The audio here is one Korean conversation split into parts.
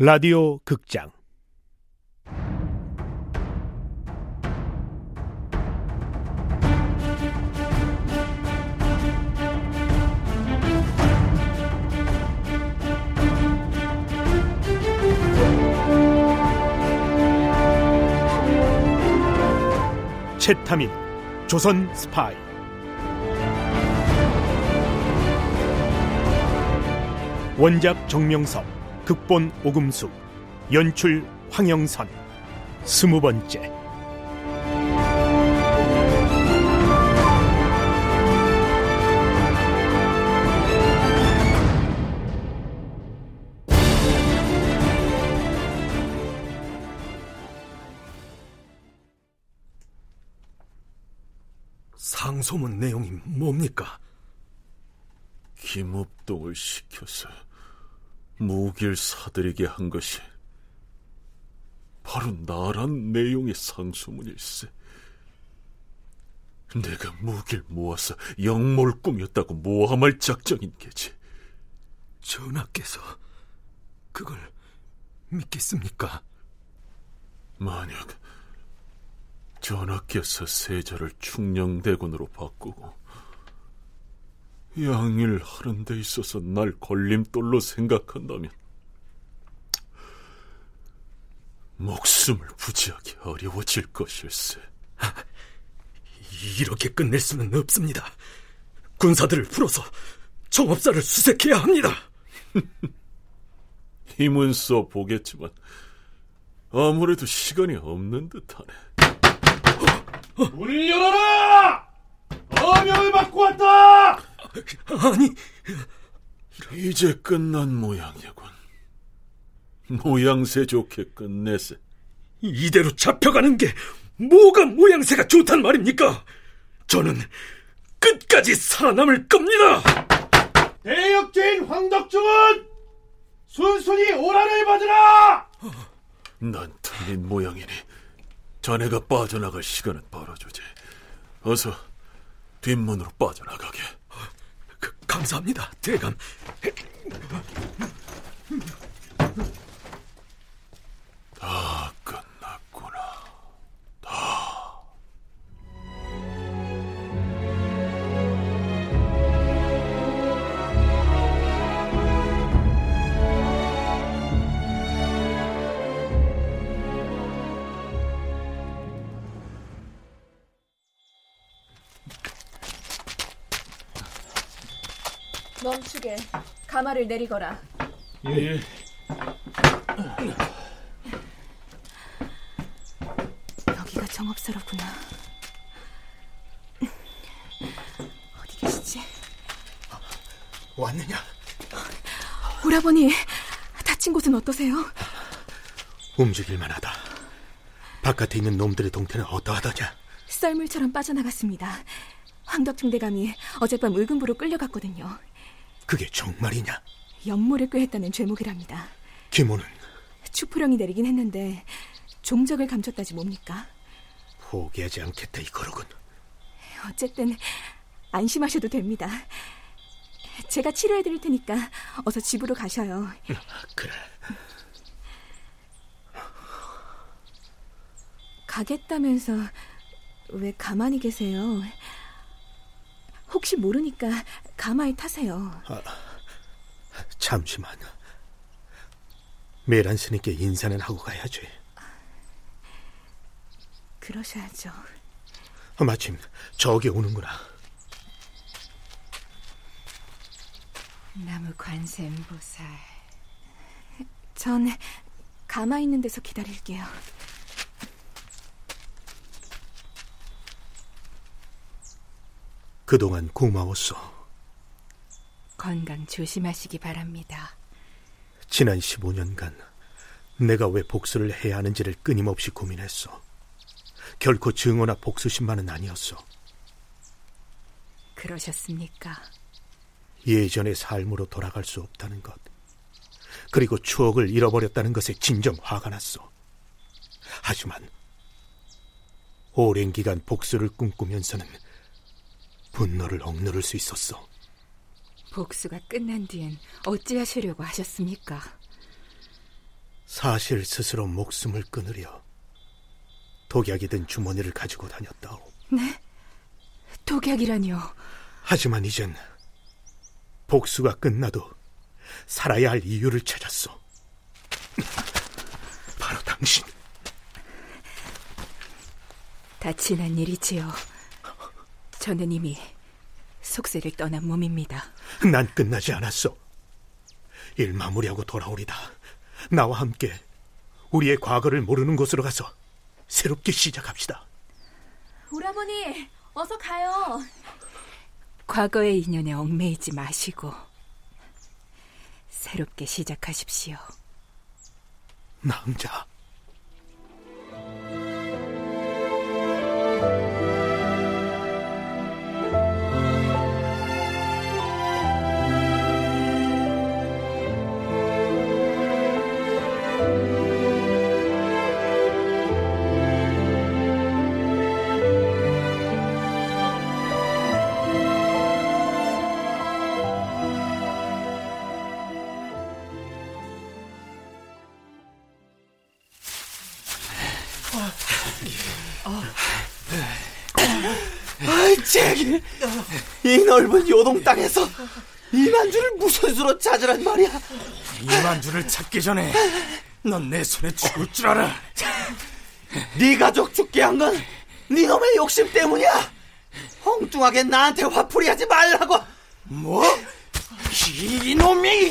라디오 극장. 채타민 조선 스파이. 원작 정명섭 극본 오금수 연출 황영선 스무 번째 상소문 내용이 뭡니까? 김업동을 시켜서 무기를 사들이게 한 것이 바로 나란 내용의 상소문일세. 내가 무기를 모아서 영모를 꾸몄다고 모함할 작정인 게지. 전하께서 그걸 믿겠습니까? 만약 전하께서 세자를 충녕대군으로 바꾸고 양일 하는 데 있어서 날 걸림돌로 생각한다면 목숨을 부지하기 어려워질 것일세. 이렇게 끝낼 수는 없습니다. 군사들을 풀어서 정업사를 수색해야 합니다. 힘은 써 보겠지만 아무래도 시간이 없는 듯하네. 문을 열어라! 어명을 받고 왔다! 아니, 이제 끝난 모양이군. 모양새 좋게 끝내세. 이대로 잡혀가는 게 뭐가 모양새가 좋단 말입니까? 저는 끝까지 살아남을 겁니다. 대역죄인 황덕중은 순순히 오라를 받으라! 난 틀린 모양이니 자네가 빠져나갈 시간은 벌어주지. 어서 뒷문으로 빠져나가게. 그, 감사합니다, 대감. 멈추게. 가마를 내리거라. 예. 여기가 정업사로구나. 어디 계시지? 왔느냐? 오라버니, 다친 곳은 어떠세요? 움직일만 하다. 바깥에 있는 놈들의 동태는 어떠하더냐? 썰물처럼 빠져나갔습니다. 황덕 중 대감이 어젯밤 의금부로 끌려갔거든요. 그게 정말이냐? 연모를 꾀했다는 죄목이랍니다. 김호는 추포령이 내리긴 했는데 종적을 감췄다지 뭡니까? 포기하지 않겠다 이거로군. 어쨌든 안심하셔도 됩니다. 제가 치료해 드릴 테니까 어서 집으로 가셔요. 그래. 가겠다면서 왜 가만히 계세요? 혹시 모르니까 가마에 타세요. 잠시만. 메란 스님께 인사는 하고 가야지. 그러셔야죠. 마침 저기 오는구나. 나무 관세음보살. 전 가마 있는 데서 기다릴게요. 그동안 고마웠어. 건강 조심하시기 바랍니다. 지난 15년간 내가 왜 복수를 해야 하는지를 끊임없이 고민했어. 결코 증오나 복수심만은 아니었어. 그러셨습니까? 예전의 삶으로 돌아갈 수 없다는 것. 그리고 추억을 잃어버렸다는 것에 진정 화가 났어. 하지만 오랜 기간 복수를 꿈꾸면서는 분노를 억누를 수 있었어. 복수가 끝난 뒤엔 어찌하시려고 하셨습니까? 사실 스스로 목숨을 끊으려 독약이 든 주머니를 가지고 다녔다오. 네? 독약이라니요. 하지만 이젠 복수가 끝나도 살아야 할 이유를 찾았어. 바로 당신. 다 지난 일이지요. 저는 이미 속세를 떠난 몸입니다. 난 끝나지 않았어. 일 마무리하고 돌아오리다. 나와 함께 우리의 과거를 모르는 곳으로 가서 새롭게 시작합시다. 오라버니, 어서 가요. 과거의 인연에 얽매이지 마시고 새롭게 시작하십시오. 낭자. 잭이 이 넓은 요동 땅에서 이만주를 무슨 수로 찾으란 말이야. 이만주를 찾기 전에 넌 내 손에 죽을 줄 알아. 네 가족 죽게 한 건 네 놈의 욕심 때문이야. 엉뚱하게 나한테 화풀이하지 말라고. 뭐? 이놈이!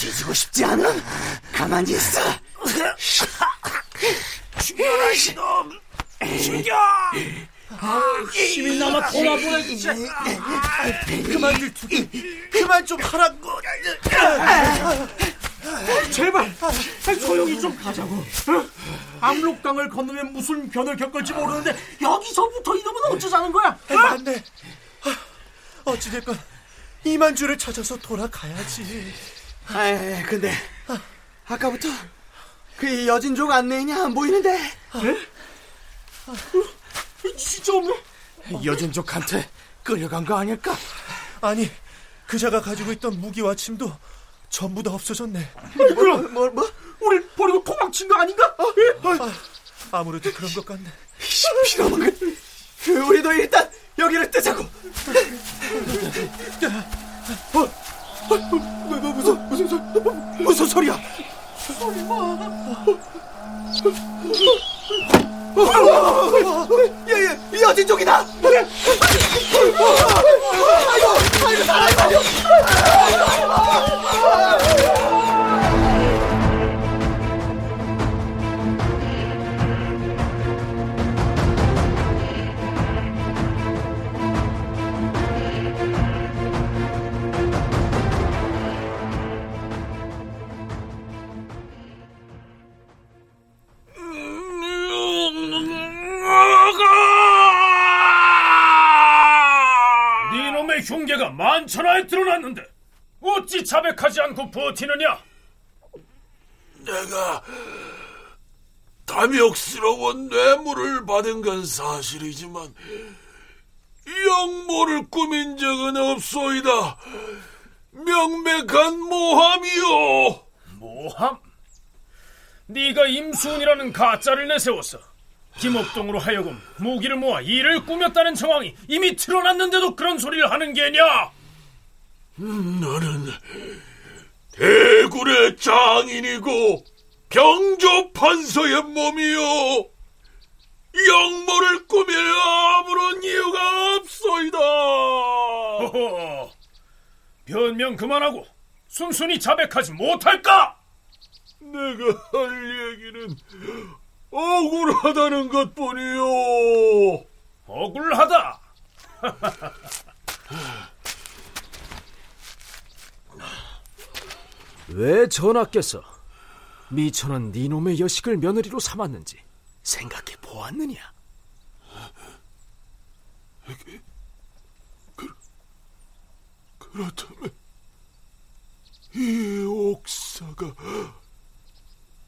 뒤지고 싶지 않음 가만히 있어 죽여라 이놈! 죽여! 힘이 남아 돌아보내주지. 그만들 두기. 그만 좀 하라고. 제발 조용히 좀 가자고. 압록강을 건너면 무슨 변을 겪을지 모르는데 여기서부터 이놈은 어쩌자는 거야? 맞네. 어찌됐건 이만주를 찾아서 돌아가야지. 아 근데 아까부터 그 여진족 안내인이 안 보이는데 진짜 없네. 여진족한테 끌려간 거 아닐까? 아니 그자가 가지고 있던 무기와 침도 전부 다 없어졌네. 그럼 뭐 뭐? 우리 버리고 도망친 거 아닌가? 아, 아무래도 그런 것 같네. 빌어먹은 우리도 일단 여기를 뜨자고 어? 어? 뭐, 뭐, 무슨 무슨 소 무슨 소리야? 예예 여진족이다. 버티느냐? 내가 탐욕스러운 뇌물을 받은 건 사실이지만 영모를 꾸민 적은 없소이다. 명백한 모함이요. 모함? 네가 임수훈이라는 가짜를 내세웠어. 김옥동으로 하여금 무기를 모아 일을 꾸몄다는 정황이 이미 드러났는데도 그런 소리를 하는 게냐? 나는 대굴의 장인이고 병조 판서의 몸이요. 영모를 꾸밀 아무런 이유가 없소이다. 허허, 변명 그만하고 순순히 자백하지 못할까? 내가 할 얘기는 억울하다는 것뿐이요. 억울하다. 왜 전하께서 미천한 니놈의 여식을 며느리로 삼았는지 생각해 보았느냐? 그렇다면 이 옥사가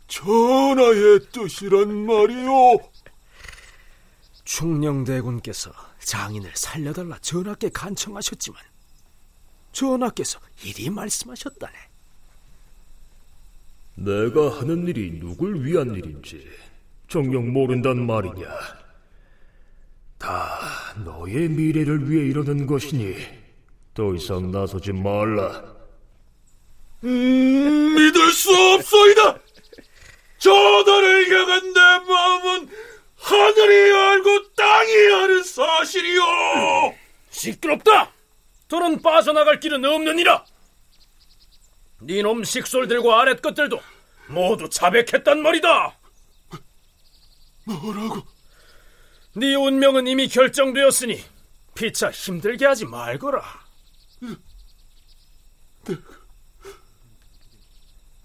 전하의 뜻이란 말이오. 충녕대군께서 장인을 살려달라 전하께 간청하셨지만 전하께서 이리 말씀하셨다네. 내가 하는 일이 누굴 위한 일인지 정녕 모른단 말이냐. 다 너의 미래를 위해 이러는 것이니 더 이상 나서지 말라. 음, 믿을 수 없소이다. 전하를 향한 내 마음은 하늘이 알고 땅이 아는 사실이요. 시끄럽다. 더는 빠져나갈 길은 없느니라. 네놈 식솔들과 아랫 것들도 모두 자백했단 말이다. 뭐라고? 네 운명은 이미 결정되었으니 피차 힘들게 하지 말거라. 내가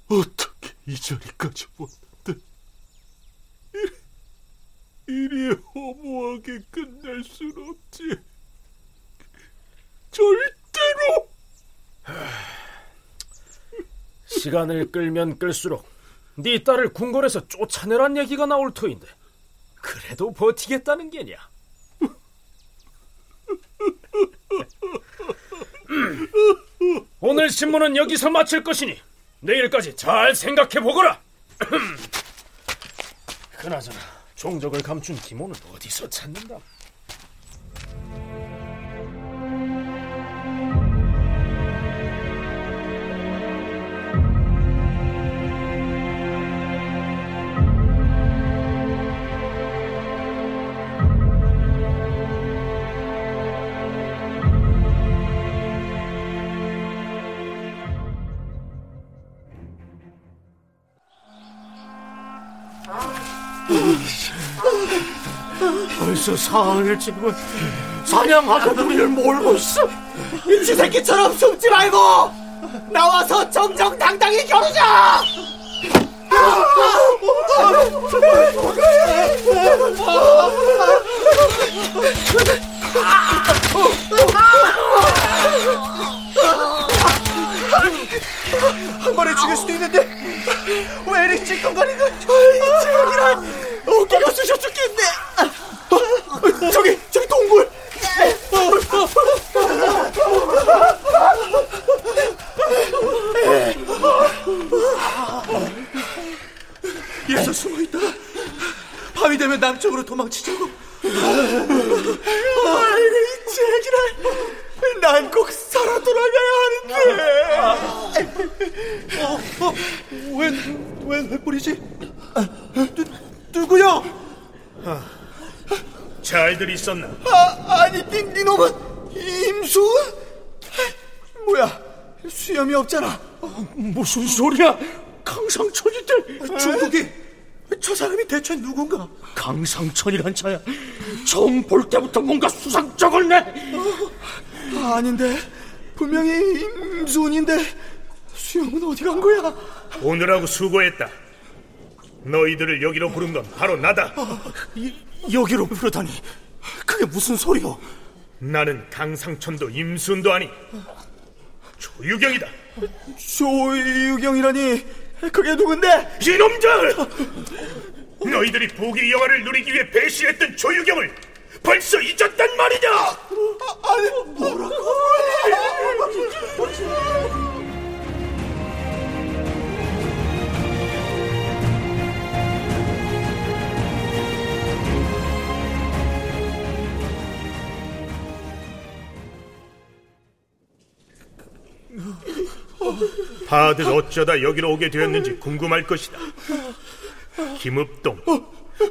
어떻게 이 자리까지 왔는데 이리, 허무하게 끝낼 순 없지. 절대로. 시간을 끌면 끌수록 네 딸을 궁궐에서 쫓아내란 얘기가 나올 터인데 그래도 버티겠다는 게냐? 음, 오늘 신문은 여기서 마칠 것이니 내일까지 잘 생각해 보거라. 그나저나 종적을 감춘 기모는 어디서 찾는다? 벌써 사흘을 지고 사냥하던 우리를 몰고 있어. 이 쥐새끼처럼 숨지 말고 나와서 정정당당히 겨루자! 한 번에 죽일 수도 있는데 왜 이리 찔끔거리는 이 쥐새끼라 어깨가 쑤셔 죽겠네. 남쪽으로 도망치자고 아이고 이 쥐새끼라 난꼭 살아 돌아가야 하는데 어, 어, 웬, 웬 횃불이지? 아, 누, 누구야? 잘들 있었나? 아, 아니 니, 니놈은 임수은? 뭐야 수염이 없잖아 무슨 소리야? 강상천이들 중국이 저 사람이 대체 누군가? 강상천이란 자야. 처음 볼 때부터 뭔가 수상쩍었네. 아, 아닌데 분명히 임수은인데 수염은 어디 간 거야? 오늘하고 수고했다. 너희들을 여기로 부른 건 바로 나다. 이, 여기로 부르다니 그게 무슨 소리요? 나는 강상천도 임순도 아니 조유경이다. 조유경이라니 그게 누군데? 이놈들! 너희들이 보기 영화를 누리기 위해 배신했던 조유경을 벌써 잊었단 말이냐? 아니 뭐라고? 다들 어쩌다 여기로 오게 되었는지 궁금할 것이다. 김읍동,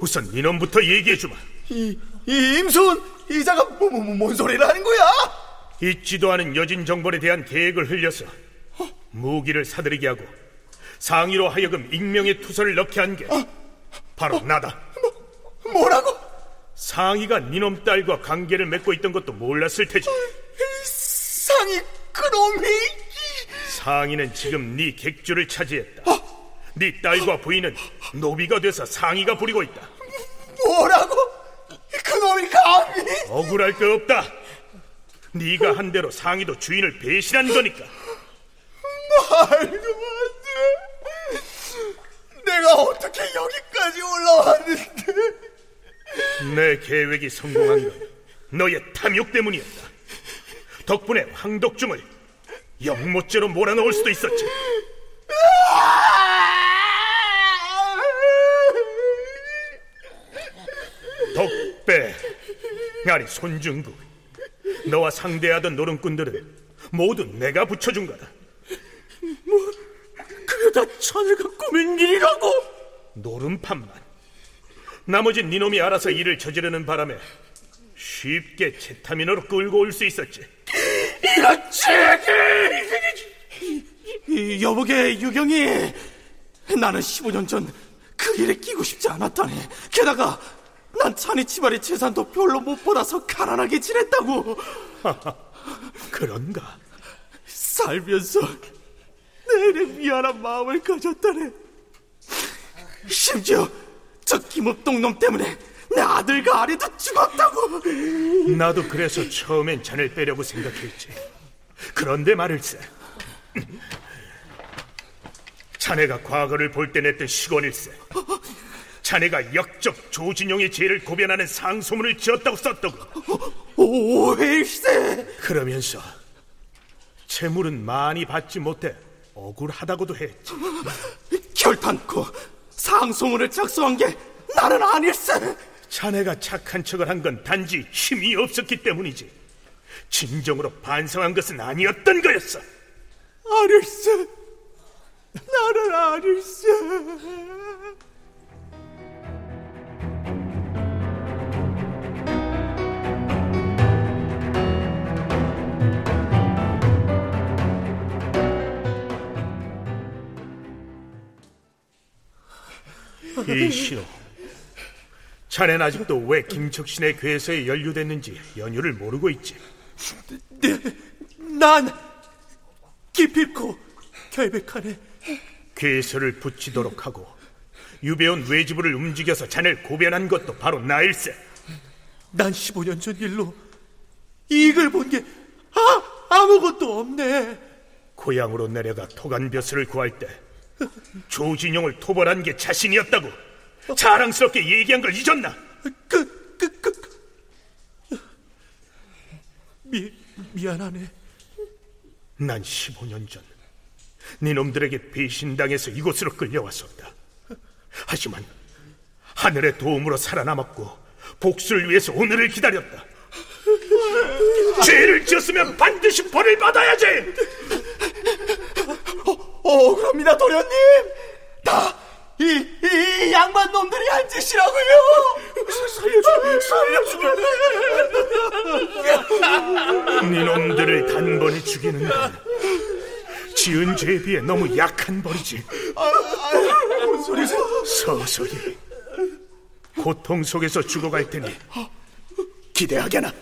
우선 이놈부터 얘기해주마. 이, 이 임수은 이자가 뭐, 뭐, 뭔 소리를 하는 거야? 잊지도 않은 여진 정벌에 대한 계획을 흘려서 무기를 사들이게 하고 상의로 하여금 익명의 투서를 넣게 한 게 바로 나다. 뭐라고? 상의가 니놈 딸과 관계를 맺고 있던 것도 몰랐을 테지. 상이 그놈이 상의는 지금 네 객주를 차지했다. 네 딸과 부인은 노비가 돼서 상의가 부리고 있다. 뭐라고? 그놈이 감히? 억울할 거 없다. 네가 한 대로 상의도 주인을 배신한 거니까. 말도 안 돼. 내가 어떻게 여기까지 올라왔는데? 내 계획이 성공한 건 너의 탐욕 때문이었다. 덕분에 황덕중을 영모죄로 몰아넣을 수도 있었지. 덕배, 아니 손중국, 너와 상대하던 노름꾼들은 모두 내가 붙여준 거다. 뭐, 그게 다 자네가 꾸민 일이라고? 노름판만. 나머진 니놈이 알아서 일을 저지르는 바람에 쉽게 제타민으로 끌고 올 수 있었지. 이런 죄기! 여보게 유경이 나는 15년 전 그 일에 끼고 싶지 않았다네. 게다가 난 찬이 치발의 재산도 별로 못 받아서 가난하게 지냈다고. 그런가? 살면서 내내 미안한 마음을 가졌다네. 심지어 저 김업동 놈 때문에 내 아들과 아내도 죽었다고. 나도 그래서 처음엔 잔을 빼려고 생각했지. 그런데 말일세. 자네가 과거를 볼 때 냈던 시건일세. 자네가 역적 조진용의 죄를 고변하는 상소문을 지었다고 썼다고. 오해일세. 그러면서 재물은 많이 받지 못해 억울하다고도 했지. 결단코 상소문을 작성한 게 나는 아닐세. 자네가 착한 척을 한 건 단지 힘이 없었기 때문이지. 진정으로 반성한 것은 아니었던 거였어. 아닐세. 나는 아닐세. 이시오. 자넨 아직도 왜 김척신의 괴서에 연루됐는지 연유를 모르고 있지. 네, 난 기필코 결백하네. 괴서를 붙이도록 하고 유배원 외지부를 움직여서 자네를 고변한 것도 바로 나일세. 난 15년 전 일로 이익을 본 게 아, 아무것도 없네. 고향으로 내려가 토간벼슬을 구할 때 조진용을 토벌한 게 자신이었다고 자랑스럽게 얘기한 걸 잊었나? 그, 그, 그, 그. 미, 미안하네. 난 15년 전 네 놈들에게 배신당해서 이곳으로 끌려왔었다. 하지만 하늘의 도움으로 살아남았고 복수를 위해서 오늘을 기다렸다. 죄를 지었으면 반드시 벌을 받아야지. 어, 억울합니다, 도련님. 다 이, 이 양반 놈들이 한 짓이라고요. 살려줘, 살려줘. 네놈들을 단번에 죽이는 건 지은 죄에 비해 너무 약한 벌이지. 무슨 소리세요? 서서히 고통 속에서 죽어갈 테니 기대하게나.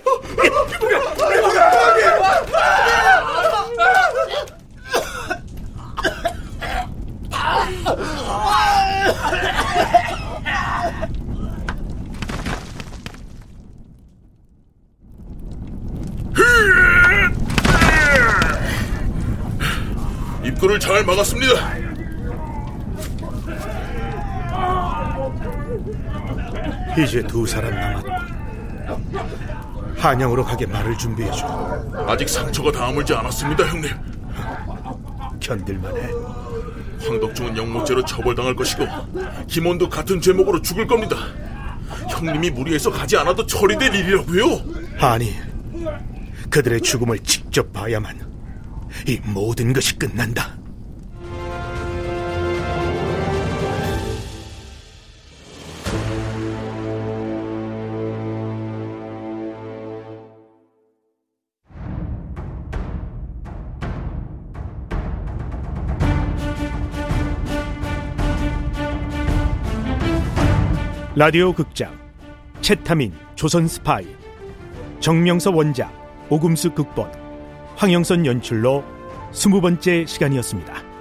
입구를 잘 막았습니다. 이제 두 사람 남았고 한양으로 가게 말을 준비해줘. 아직 상처가 다 아물지 않았습니다, 형님. 견딜만해. 황덕중은 영모죄로 처벌당할 것이고 김원도 같은 죄목으로 죽을 겁니다. 형님이 무리해서 가지 않아도 처리될 일이라고요. 아니, 그들의 죽음을 직접 봐야만 이 모든 것이 끝난다. 라디오 극장 채타민 조선 스파이 정명서 원작 오금수 극본 황영선 연출로 스무 번째 시간이었습니다.